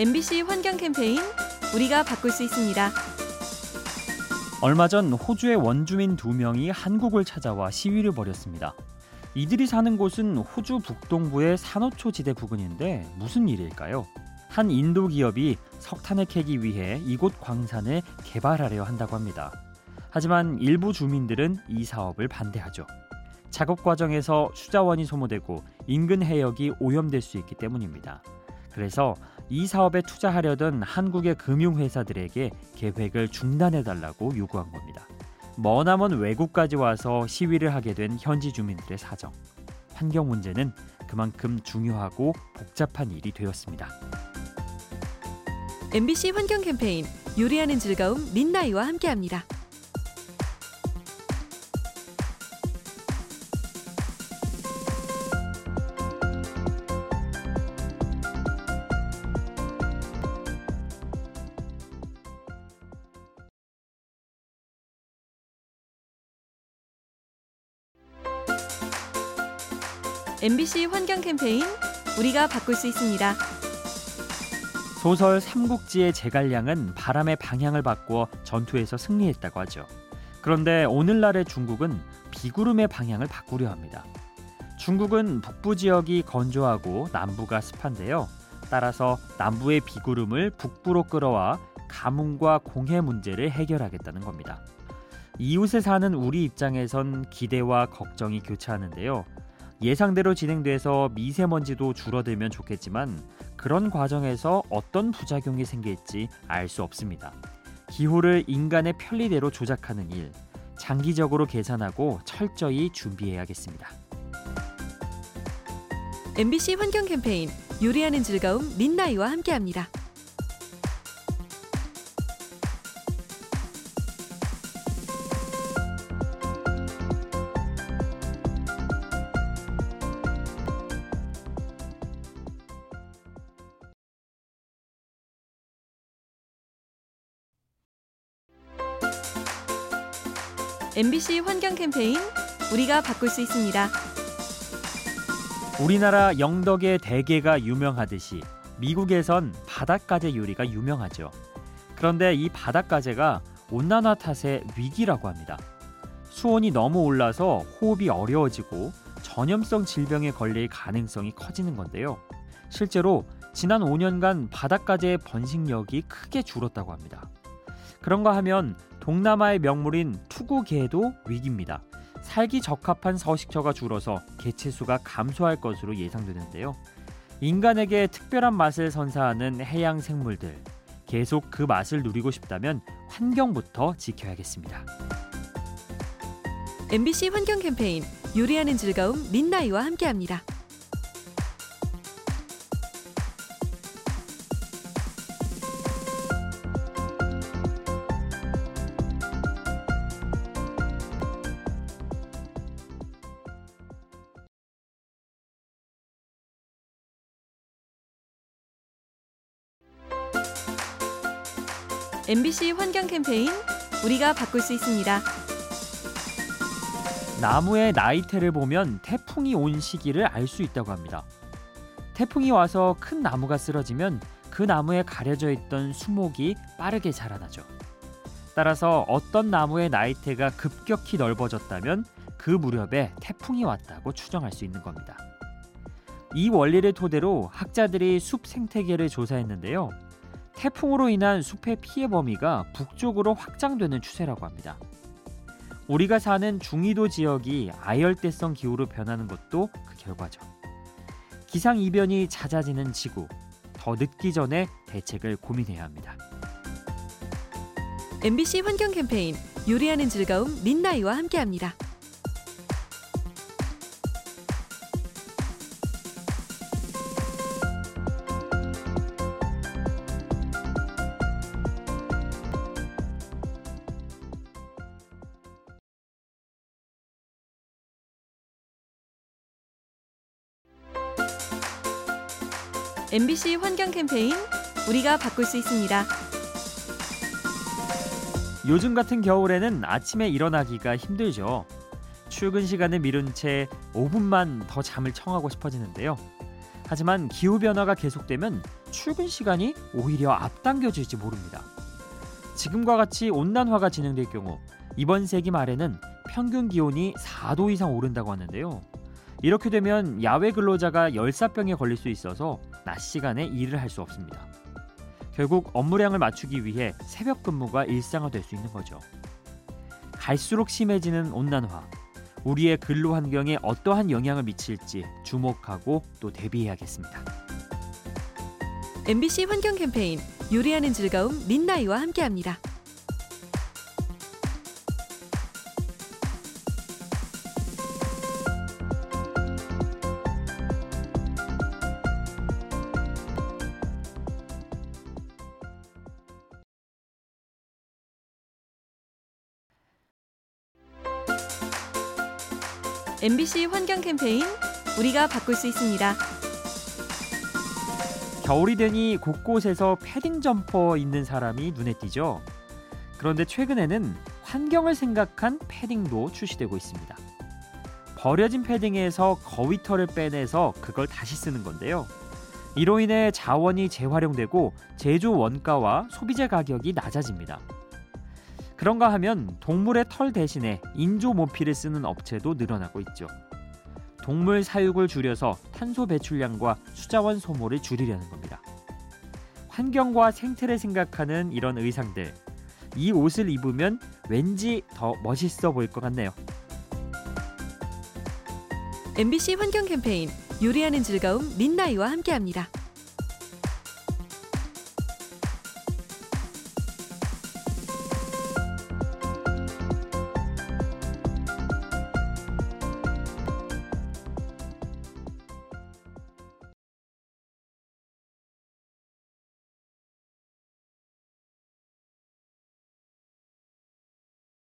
MBC 환경 캠페인 우리가 바꿀 수 있습니다. 얼마 전 호주의 원주민 두 명이 한국을 찾아와 시위를 벌였습니다. 이들이 사는 곳은 호주 북동부의 산호초 지대 부근인데 무슨 일일까요? 한 인도 기업이 석탄을 캐기 위해 이곳 광산을 개발하려 한다고 합니다. 하지만 일부 주민들은 이 사업을 반대하죠. 작업 과정에서 수자원이 소모되고 인근 해역이 오염될 수 있기 때문입니다. 그래서 이 사업에 투자하려던 한국의 금융회사들에게 계획을 중단해달라고 요구한 겁니다. 머나먼 외국까지 와서 시위를 하게 된 현지 주민들의 사정. 환경 문제는 그만큼 중요하고 복잡한 일이 되었습니다. MBC 환경 캠페인 요리하는 즐거움 민나이와 함께합니다. MBC 환경 캠페인 우리가 바꿀 수 있습니다. 소설 삼국지의 제갈량은 바람의 방향을 바꾸어 전투에서 승리했다고 하죠. 그런데 오늘날의 중국은 비구름의 방향을 바꾸려 합니다. 중국은 북부 지역이 건조하고 남부가 습한데요. 따라서 남부의 비구름을 북부로 끌어와 가뭄과 공해 문제를 해결하겠다는 겁니다. 이웃에 사는 우리 입장에선 기대와 걱정이 교차하는데요. 예상대로 진행돼서 미세먼지도 줄어들면 좋겠지만 그런 과정에서 어떤 부작용이 생길지 알 수 없습니다. 기후를 인간의 편리대로 조작하는 일, 장기적으로 계산하고 철저히 준비해야겠습니다. MBC 환경 캠페인 요리하는 즐거움 민나이와 함께합니다. MBC 환경 캠페인 우리가 바꿀 수 있습니다. 우리나라 영덕의 대게가 유명하듯이 미국에선 바닷가재 요리가 유명하죠. 그런데 이 바닷가재가 온난화 탓에 위기라고 합니다. 수온이 너무 올라서 호흡이 어려워지고 전염성 질병에 걸릴 가능성이 커지는 건데요. 실제로 지난 5년간 바닷가재의 번식력이 크게 줄었다고 합니다. 그런가 하면 동남아의 명물인 투구개도 위기입니다. 살기 적합한 서식처가 줄어서 개체수가 감소할 것으로 예상되는데요. 인간에게 특별한 맛을 선사하는 해양 생물들 계속 그 맛을 누리고 싶다면 환경부터 지켜야겠습니다. MBC 환경 캠페인 요리하는 즐거움 민나이와 함께합니다. MBC 환경 캠페인 우리가 바꿀 수 있습니다. 나무의 나이테를 보면 태풍이 온 시기를 알 수 있다고 합니다. 태풍이 와서 큰 나무가 쓰러지면 그 나무에 가려져 있던 수목이 빠르게 자라나죠. 따라서 어떤 나무의 나이테가 급격히 넓어졌다면 그 무렵에 태풍이 왔다고 추정할 수 있는 겁니다. 이 원리를 토대로 학자들이 숲 생태계를 조사했는데요. 태풍으로 인한 숲의 피해 범위가 북쪽으로 확장되는 추세라고 합니다. 우리가 사는 중위도 지역이 아열대성 기후로 변하는 것도 그 결과죠. 기상 이변이 잦아지는 지구, 더 늦기 전에 대책을 고민해야 합니다. MBC 환경 캠페인 요리하는 즐거움 민나이와 함께합니다. MBC 환경 캠페인 우리가 바꿀 수 있습니다. 요즘 같은 겨울에는 아침에 일어나기가 힘들죠. 출근 시간을 미룬 채 5분만 더 잠을 청하고 싶어지는데요. 하지만 기후 변화가 계속되면 출근 시간이 오히려 앞당겨질지 모릅니다. 지금과 같이 온난화가 진행될 경우 이번 세기 말에는 평균 기온이 4도 이상 오른다고 하는데요. 이렇게 되면 야외 근로자가 열사병에 걸릴 수 있어서 낮 시간에 일을 할 수 없습니다. 결국 업무량을 맞추기 위해 새벽 근무가 일상화될 수 있는 거죠. 갈수록 심해지는 온난화. 우리의 근로 환경에 어떠한 영향을 미칠지 주목하고 또 대비해야겠습니다. MBC 환경 캠페인 요리하는 즐거움 민나이와 함께합니다. MBC 환경 캠페인 우리가 바꿀 수 있습니다. 겨울이 되니 곳곳에서 패딩 점퍼 입는 사람이 눈에 띄죠. 그런데 최근에는 환경을 생각한 패딩도 출시되고 있습니다. 버려진 패딩에서 거위털을 빼내서 그걸 다시 쓰는 건데요. 이로 인해 자원이 재활용되고 제조 원가와 소비재 가격이 낮아집니다. 그런가 하면 동물의 털 대신에 인조 모피를 쓰는 업체도 늘어나고 있죠. 동물 사육을 줄여서 탄소 배출량과 수자원 소모를 줄이려는 겁니다. 환경과 생태를 생각하는 이런 의상들. 이 옷을 입으면 왠지 더 멋있어 보일 것 같네요. MBC 환경 캠페인 요리하는 즐거움 민나이와 함께합니다.